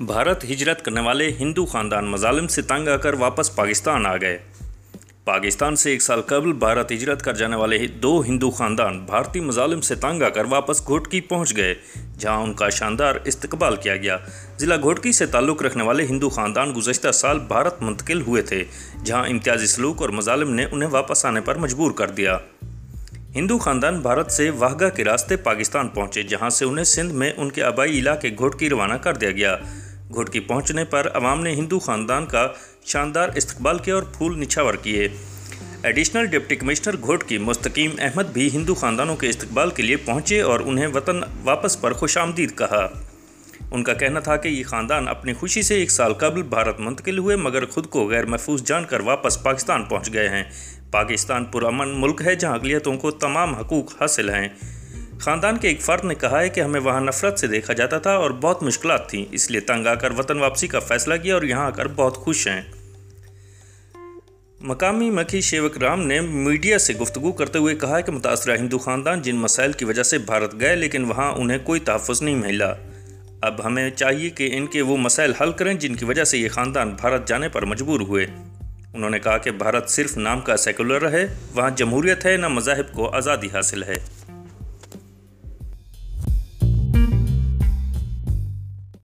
بھارت ہجرت کرنے والے ہندو خاندان مظالم سے تنگ آ کر واپس پاکستان آ گئے۔ پاکستان سے ایک سال قبل بھارت ہجرت کر جانے والے دو ہندو خاندان بھارتی مظالم سے تنگ آ کر واپس گھوٹکی پہنچ گئے، جہاں ان کا شاندار استقبال کیا گیا۔ ضلع گھوٹکی سے تعلق رکھنے والے ہندو خاندان گزشتہ سال بھارت منتقل ہوئے تھے، جہاں امتیازی سلوک اور مظالم نے انہیں واپس آنے پر مجبور کر دیا۔ ہندو خاندان بھارت سے واہگہ کے راستے پاکستان پہنچے، جہاں سے انہیں سندھ میں ان کے آبائی علاقے گھوٹکی روانہ کر دیا گیا۔ گھوٹکی پہنچنے پر عوام نے ہندو خاندان کا شاندار استقبال کیا اور پھول نچھاور کیے۔ ایڈیشنل ڈپٹی کمشنر گھوٹکی مستقیم احمد بھی ہندو خاندانوں کے استقبال کے لیے پہنچے اور انہیں وطن واپس پر خوش آمدید کہا۔ ان کا کہنا تھا کہ یہ خاندان اپنی خوشی سے ایک سال قبل بھارت منتقل ہوئے، مگر خود کو غیر محفوظ جان کر واپس پاکستان پہنچ گئے ہیں۔ پاکستان پرامن ملک ہے جہاں اقلیتوں کو تمام حقوق حاصل ہیں۔ خاندان کے ایک فرد نے کہا ہے کہ ہمیں وہاں نفرت سے دیکھا جاتا تھا اور بہت مشکلات تھیں، اس لیے تنگ آ کر وطن واپسی کا فیصلہ کیا اور یہاں آ کر بہت خوش ہیں۔ مقامی مکھی شیوک رام نے میڈیا سے گفتگو کرتے ہوئے کہا کہ متاثرہ ہندو خاندان جن مسائل کی وجہ سے بھارت گئے لیکن وہاں انہیں کوئی تحفظ نہیں ملا۔ اب ہمیں چاہیے کہ ان کے وہ مسائل حل کریں جن کی وجہ سے یہ خاندان بھارت جانے پر مجبور ہوئے۔ انہوں نے کہا کہ بھارت صرف نام کا سیکولر ہے، وہاں جمہوریت ہے، نہ مذاہب کو آزادی حاصل ہے۔